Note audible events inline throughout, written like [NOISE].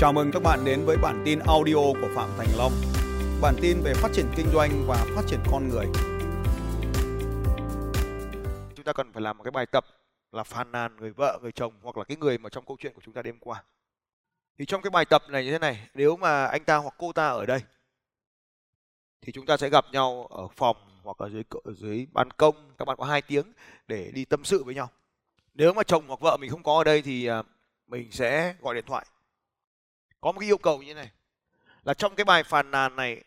Chào mừng các bạn đến với bản tin audio của Phạm Thành Long. Bản tin về phát triển kinh doanh và phát triển con người. chúng ta cần phải làm một cái bài tập là phàn nàn người vợ, người chồng hoặc là cái người mà trong câu chuyện của chúng ta đêm qua thì trong cái bài tập này như thế này, nếu mà anh ta hoặc cô ta ở đây, thì chúng ta sẽ gặp nhau ở phòng hoặc ở dưới ở dưới ban công, các bạn có hai tiếng để đi tâm sự với nhau nếu mà chồng hoặc vợ mình không có ở đây thì à, mình sẽ gọi điện thoại có một cái yêu cầu như thế này, là trong cái bài phàn nàn này,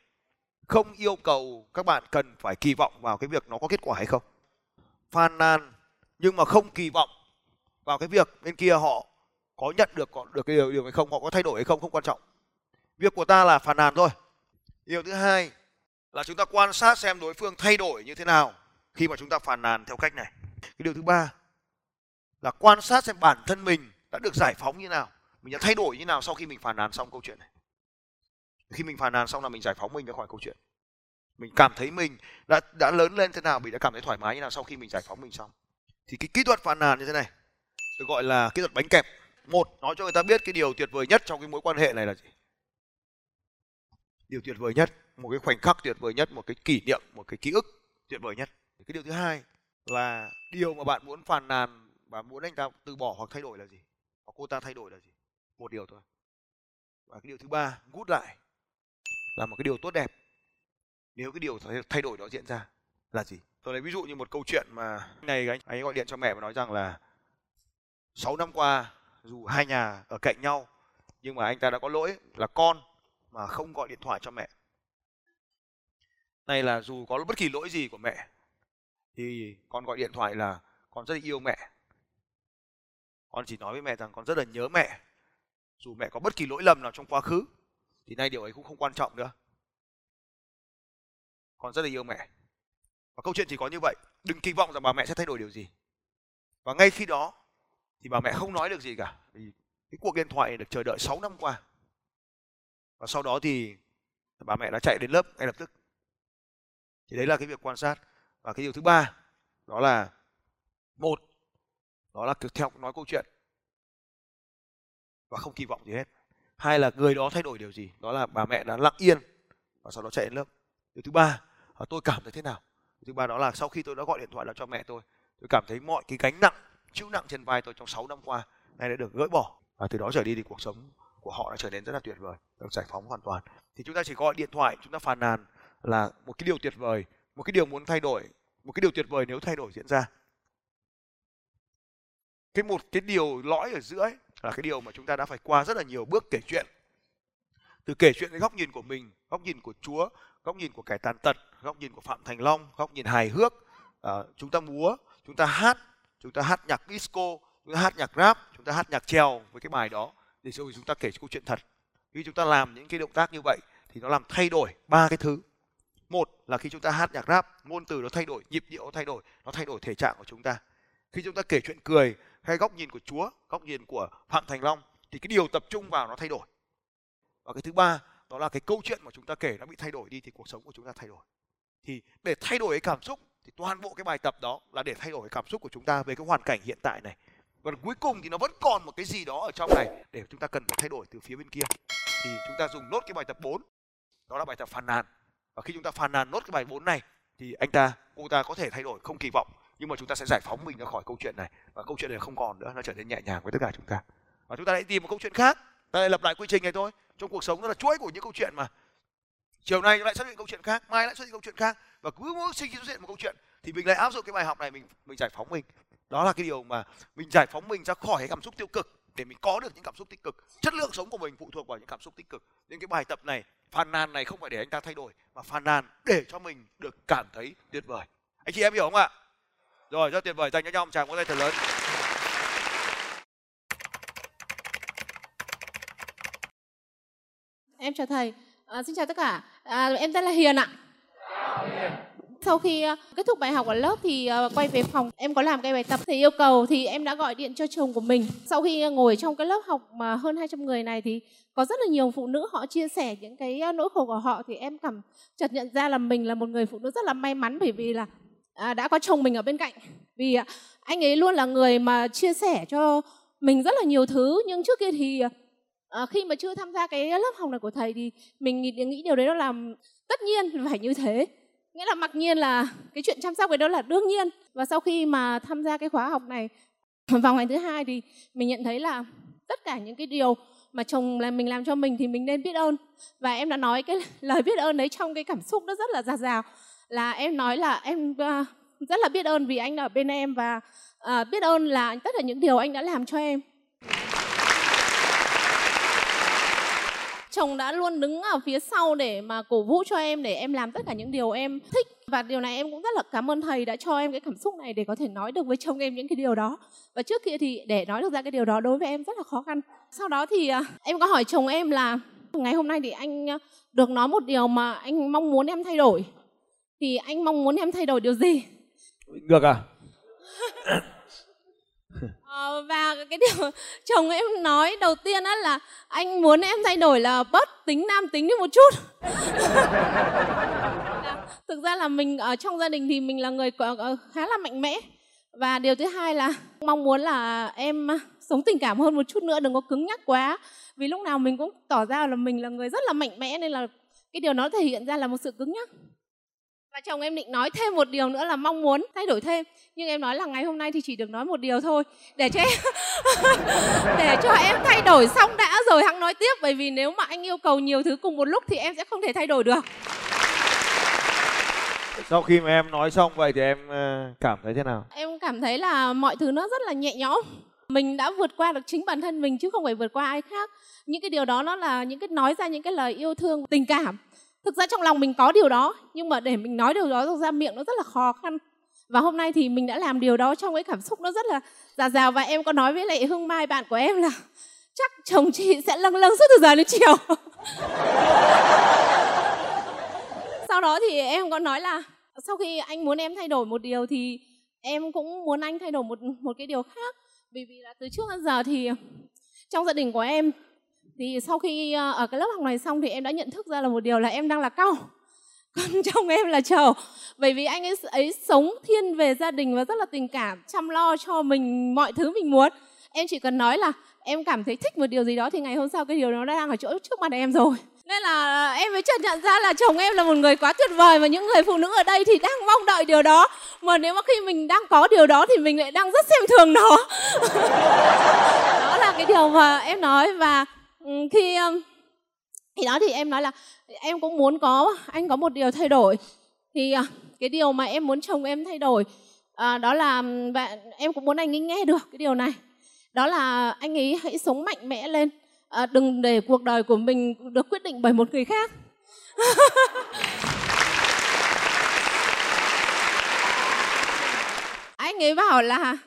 không yêu cầu các bạn cần phải kỳ vọng vào cái việc nó có kết quả hay không. Phàn nàn nhưng mà không kỳ vọng vào cái việc bên kia họ có nhận được, có được cái điều điều hay không, họ có thay đổi hay không không quan trọng. Việc của ta là phàn nàn thôi. Điều thứ hai là chúng ta quan sát xem đối phương thay đổi như thế nào khi mà chúng ta phàn nàn theo cách này. Cái điều thứ ba là quan sát xem bản thân mình đã được giải phóng như nào mình đã thay đổi như nào sau khi mình phàn nàn xong câu chuyện này? Khi mình phàn nàn xong là mình giải phóng mình ra khỏi câu chuyện. Mình cảm thấy mình đã đã lớn lên thế nào, mình đã cảm thấy thoải mái như nào sau khi mình giải phóng mình xong. Thì cái kỹ thuật phàn nàn như thế này, được gọi là kỹ thuật bánh kẹp. Một, nói cho người ta biết cái điều tuyệt vời nhất trong cái mối quan hệ này là gì? Điều tuyệt vời nhất, một cái khoảnh khắc tuyệt vời nhất, một cái kỷ niệm, một cái ký ức tuyệt vời nhất. Cái điều thứ hai là điều mà bạn muốn phàn nàn và muốn anh ta từ bỏ hoặc thay đổi là gì? Hoặc cô ta thay đổi là gì? Một điều thôi. Và cái điều thứ ba, gút lại là một cái điều tốt đẹp. Nếu cái điều thay- đổi đó diễn ra là gì? Tôi lấy ví dụ như một câu chuyện mà ngày anh anh ấy gọi điện cho mẹ và nói rằng là 6 năm qua, dù hai nhà ở cạnh nhau, nhưng mà anh ta đã có lỗi là con mà không gọi điện thoại cho mẹ. Này là dù có bất kỳ lỗi gì của mẹ, thì con gọi điện thoại là, con rất là yêu mẹ. Con chỉ nói với mẹ rằng con rất là nhớ mẹ dù mẹ có bất kỳ lỗi lầm nào trong quá khứ, thì nay điều ấy cũng không quan trọng nữa. Con rất là yêu mẹ. Và câu chuyện chỉ có như vậy. Đừng kỳ vọng rằng bà mẹ sẽ thay đổi điều gì. Và ngay khi đó, thì bà mẹ không nói được gì cả, vì cái cuộc điện thoại được chờ đợi 6 năm qua. Và sau đó thì bà mẹ đã chạy đến lớp ngay lập tức. Thì đấy là cái việc quan sát. Và cái điều thứ ba, đó là, một, đó là theo, nói câu chuyện và không kỳ vọng gì hết. Hai là người đó thay đổi điều gì? Đó là bà mẹ đã lặng yên và sau đó chạy đến lớp. Điều thứ ba là tôi cảm thấy thế nào? Điều thứ ba đó là sau khi tôi đã gọi điện thoại là cho mẹ tôi tôi cảm thấy mọi cái gánh nặng, chịu nặng trên vai tôi trong 6 năm qua nay đã được gỡ bỏ. Và từ đó trở đi thì cuộc sống của họ đã trở nên rất là tuyệt vời, được giải phóng hoàn toàn. Thì chúng ta chỉ gọi điện thoại, chúng ta phàn nàn là một cái điều tuyệt vời, một cái điều muốn thay đổi, một cái điều tuyệt vời nếu thay đổi diễn ra. Cái một cái điều lõi ở giữa ấy là cái điều mà chúng ta đã phải qua rất là nhiều bước kể chuyện từ kể chuyện cái góc nhìn của mình góc nhìn của chúa góc nhìn của kẻ tàn tật góc nhìn của phạm thành long góc nhìn hài hước à, chúng ta múa chúng ta hát chúng ta hát nhạc disco chúng ta hát nhạc rap chúng ta hát nhạc trèo với cái bài đó để rồi chúng ta kể câu chuyện thật khi chúng ta làm những cái động tác như vậy thì nó làm thay đổi ba cái thứ một là khi chúng ta hát nhạc rap ngôn từ nó thay đổi nhịp điệu nó thay đổi nó thay đổi thể trạng của chúng ta khi chúng ta kể chuyện cười hay góc nhìn của chúa, góc nhìn của phạm thành long, thì cái điều tập trung vào nó thay đổi. Và cái thứ ba, đó là cái câu chuyện mà chúng ta kể nó bị thay đổi đi thì cuộc sống của chúng ta thay đổi. Thì để thay đổi cái cảm xúc, thì toàn bộ cái bài tập đó là để thay đổi cái cảm xúc của chúng ta về cái hoàn cảnh hiện tại này. Và cuối cùng thì nó vẫn còn một cái gì đó ở trong này để chúng ta cần phải thay đổi từ phía bên kia. Thì chúng ta dùng nốt cái bài tập 4 đó là bài tập phàn nàn. Và khi chúng ta phàn nàn nốt cái bài 4 này, thì anh ta, cô ta có thể thay đổi không kỳ vọng nhưng mà chúng ta sẽ giải phóng mình ra khỏi câu chuyện này. Và câu chuyện này không còn nữa, nó trở nên nhẹ nhàng với tất cả chúng ta. Và chúng ta hãy tìm một câu chuyện khác. Ta lại lập lại quy trình này thôi. Trong cuộc sống nó là chuỗi của những câu chuyện mà. Chiều nay lại xuất hiện câu chuyện khác, mai lại xuất hiện câu chuyện khác. Và cứ mỗi sinh khi xuất hiện một câu chuyện, thì mình lại áp dụng cái bài học này, mình mình giải phóng mình. Đó là cái điều mà mình giải phóng mình ra khỏi cái cảm xúc tiêu cực để mình có được những cảm xúc tích cực. Chất lượng sống của mình phụ thuộc vào những cảm xúc tích cực. Nên cái bài tập này, phàn nàn này không phải để anh ta thay đổi, mà phàn nàn để cho mình được cảm thấy tuyệt vời. Anh chị em hiểu không ạ? Rồi rất tuyệt vời dành cho nhau một tràng vỗ tay thật lớn Em chào thầy. À, xin chào tất cả. À, em tên là Hiền ạ. Sau khi à, kết thúc bài học ở lớp thì à, quay về phòng em có làm cái bài tập thầy yêu cầu thì em đã gọi điện cho chồng của mình. Sau khi ngồi trong cái lớp học mà hơn 200 người này thì có rất là nhiều phụ nữ họ chia sẻ những cái à, nỗi khổ của họ thì em cảm chợt nhận ra là mình là một người phụ nữ rất là may mắn bởi vì là à, đã có chồng mình ở bên cạnh. Vì à, anh ấy luôn là người mà chia sẻ cho mình rất là nhiều thứ. Nhưng trước kia thì à, à, khi mà chưa tham gia cái lớp học này của thầy thì mình nghĩ, nghĩ điều đấy nó làm tất nhiên phải như thế. Nghĩa là mặc nhiên là cái chuyện chăm sóc cái đó là đương nhiên. Và sau khi mà tham gia cái khóa học này [CLEARS THROAT] vào ngày thứ hai thì mình nhận thấy là tất cả những cái điều mà chồng là mình làm cho mình thì mình nên biết ơn. Và em đã nói cái [LAUGHS] lời biết ơn đấy trong cái cảm xúc nó rất là giạt dào là em nói là em uh, rất là biết ơn vì anh ở bên em và uh, biết ơn là tất cả những điều anh đã làm cho em. Chồng đã luôn đứng ở phía sau để mà cổ vũ cho em để em làm tất cả những điều em thích. Và điều này em cũng rất là cảm ơn thầy đã cho em cái cảm xúc này để có thể nói được với chồng em những cái điều đó. Và trước kia thì để nói được ra cái điều đó đối với em rất là khó khăn. Sau đó thì ờ, em có hỏi chồng em là ngày hôm nay thì anh được nói một điều mà anh mong muốn em thay đổi thì anh mong muốn em thay đổi điều gì? Ngược à? [LAUGHS] Ờ, và cái điều chồng em nói đầu tiên á là anh muốn em thay đổi là bớt tính nam tính đi một chút. [LAUGHS] Thực ra là mình ở trong gia đình thì mình là người khá là mạnh mẽ. Và điều thứ hai là mong muốn là em sống tình cảm hơn một chút nữa đừng có cứng nhắc quá. Vì lúc nào mình cũng tỏ ra là mình là người rất là mạnh mẽ nên là cái điều nó thể hiện ra là một sự cứng nhắc và chồng em định nói thêm một điều nữa là mong muốn thay đổi thêm. Nhưng em nói là ngày hôm nay thì chỉ được nói một điều thôi. Để cho em [LAUGHS] để cho em thay đổi xong đã rồi hẵng nói tiếp. Bởi vì nếu mà anh yêu cầu nhiều thứ cùng một lúc thì em sẽ không thể thay đổi được. Sau khi mà em nói xong vậy thì em ờ, cảm thấy thế nào? Em cảm thấy là mọi thứ nó rất là nhẹ nhõm. Mình đã vượt qua được chính bản thân mình chứ không phải vượt qua ai khác. Những cái điều đó nó là những cái nói ra những cái lời yêu thương tình cảm thực ra trong lòng mình có điều đó, nhưng mà để mình nói điều đó ra miệng nó rất là khó khăn. Và hôm nay thì mình đã làm điều đó trong cái cảm xúc nó rất là già dào và em có nói với lại hương mai bạn của em là [LAUGHS] chắc chồng chị sẽ lâng lâng suốt từ giờ đến chiều. [LAUGHS] Sau đó thì em có nói là sau khi anh muốn em thay đổi một điều thì em cũng muốn anh thay đổi một một cái điều khác. Vì vì là từ trước đến giờ thì trong gia đình của em thì sau khi ờ, ở cái lớp học này xong thì em đã nhận thức ra là một điều là em đang là cao, [LAUGHS] còn chồng em là trầu. Bởi vì anh ấy, ấy sống thiên về gia đình và rất là tình cảm chăm lo cho mình mọi thứ mình muốn. Em chỉ cần nói là em cảm thấy thích một điều gì đó thì ngày hôm sau cái điều đó đang ở chỗ trước mặt em rồi. [LAUGHS] Nên là em mới chợt nhận ra là chồng em là một người quá tuyệt vời và những người phụ nữ ở đây thì đang mong đợi điều đó. Mà nếu mà khi mình đang có điều đó thì mình lại đang rất xem thường nó. [LAUGHS] Đó là cái điều mà em nói và Ừ, khi um, thì đó thì em nói là em cũng muốn có anh có một điều thay đổi. Thì à, cái điều mà em muốn chồng em thay đổi à, đó là um, và em cũng muốn anh ấy nghe được cái điều này. Đó là anh ấy hãy sống mạnh mẽ lên. À, đừng để cuộc đời của mình được quyết định bởi một người khác. [LAUGHS] Anh ấy bảo là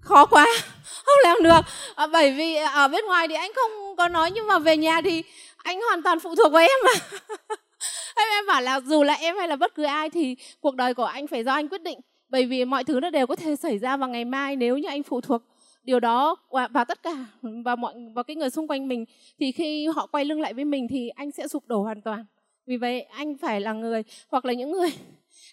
khó quá không làm được. À, bởi vì ở bên ngoài thì anh không có nói, nhưng mà về nhà thì anh hoàn toàn phụ thuộc vào em mà. [LAUGHS] Em em bảo là dù là em hay là bất cứ ai thì cuộc đời của anh phải do anh quyết định. Bởi vì mọi thứ nó đều có thể xảy ra vào ngày mai nếu như anh phụ thuộc. Điều đó và tất cả, và mọi, và cái người xung quanh mình, thì khi họ quay lưng lại với mình thì anh sẽ sụp đổ hoàn toàn. Vì vậy anh phải là người hoặc là những người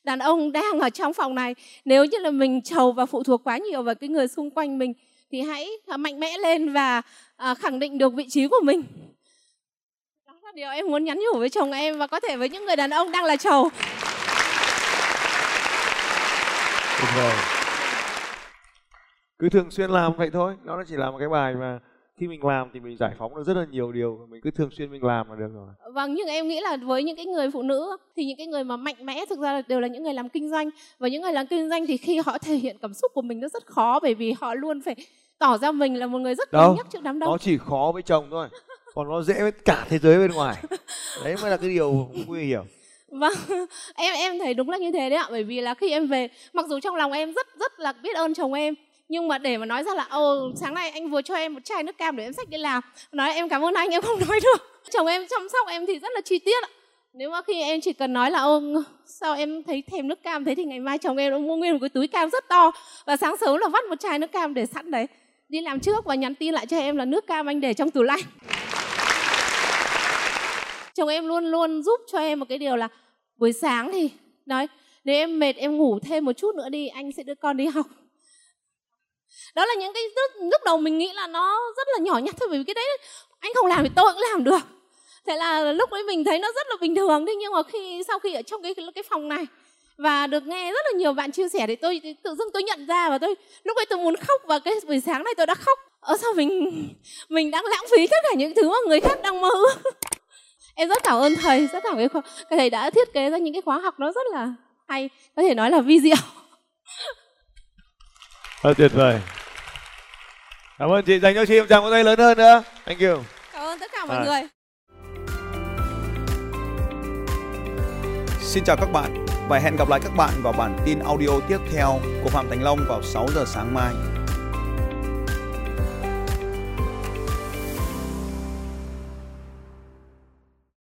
đàn ông đang ở trong phòng này. Nếu như là mình trầu và phụ thuộc quá nhiều vào cái người xung quanh mình thì hãy à, mạnh mẽ lên và à, khẳng định được vị trí của mình. Đó là điều em muốn nhắn nhủ với chồng em và có thể với những người đàn ông đang là chầu. Tuyệt vời cứ thường xuyên làm vậy thôi. Nó chỉ là một cái bài mà khi mình làm thì mình giải phóng được rất là nhiều điều mình cứ thường xuyên mình làm là được rồi. Vâng nhưng em nghĩ là với những cái người phụ nữ thì những cái người mà mạnh mẽ thực ra là đều là những người làm kinh doanh. Và những người làm kinh doanh thì khi họ thể hiện cảm xúc của mình nó rất khó bởi vì họ luôn phải tỏ ra mình là một người rất cứng nhắc trước đám đông. nó chỉ khó với chồng thôi còn nó dễ với cả thế giới bên ngoài. [LAUGHS] Đấy mới là cái điều nguy hiểm. Vâng [LAUGHS] em em thấy đúng là như thế đấy ạ bởi vì là khi em về mặc dù trong lòng em rất rất là biết ơn chồng em nhưng mà để mà nói ra là ồ sáng nay anh vừa cho em một chai nước cam để em xách đi làm. Nói, em cảm ơn anh, em không [LAUGHS] nói được. Chồng em, chăm sóc em thì rất là chi tiết ạ. Nếu mà khi em chỉ cần nói là ô sao em thấy thèm nước cam thế thì ngày mai chồng em đã mua nguyên một cái túi cam rất to và sáng sớm là vắt một chai nước cam để sẵn đấy. Đi làm trước và nhắn tin lại cho em là, nước cam anh để trong tủ lạnh. [LAUGHS] Chồng em luôn luôn giúp cho em một cái điều là buổi sáng thì nói, nếu em mệt em ngủ thêm một chút nữa đi, anh sẽ đưa con đi học đó là những cái lúc, lúc đầu mình nghĩ là nó rất là nhỏ nhặt thôi bởi vì cái đấy anh không làm thì tôi cũng làm được. Thế là lúc ấy mình thấy nó rất là bình thường thế nhưng mà khi sau khi ở trong cái cái phòng này và được nghe rất là nhiều bạn chia sẻ thì tôi thì tự dưng tôi nhận ra và tôi lúc ấy tôi muốn khóc và cái buổi sáng này tôi đã khóc. Ở sao mình mình đang lãng phí tất cả những thứ mà người khác đang mơ ước. Em rất cảm ơn thầy rất cảm ơn cái thầy đã thiết kế ra những cái khóa học nó rất là hay có thể nói là vi diệu rất tuyệt vời cảm ơn chị dành cho chị một tràng tay lớn hơn nữa thank you cảm ơn tất cả mọi à. người Xin chào các bạn và hẹn gặp lại các bạn vào bản tin audio tiếp theo của Phạm Thành Long vào 6 giờ sáng mai.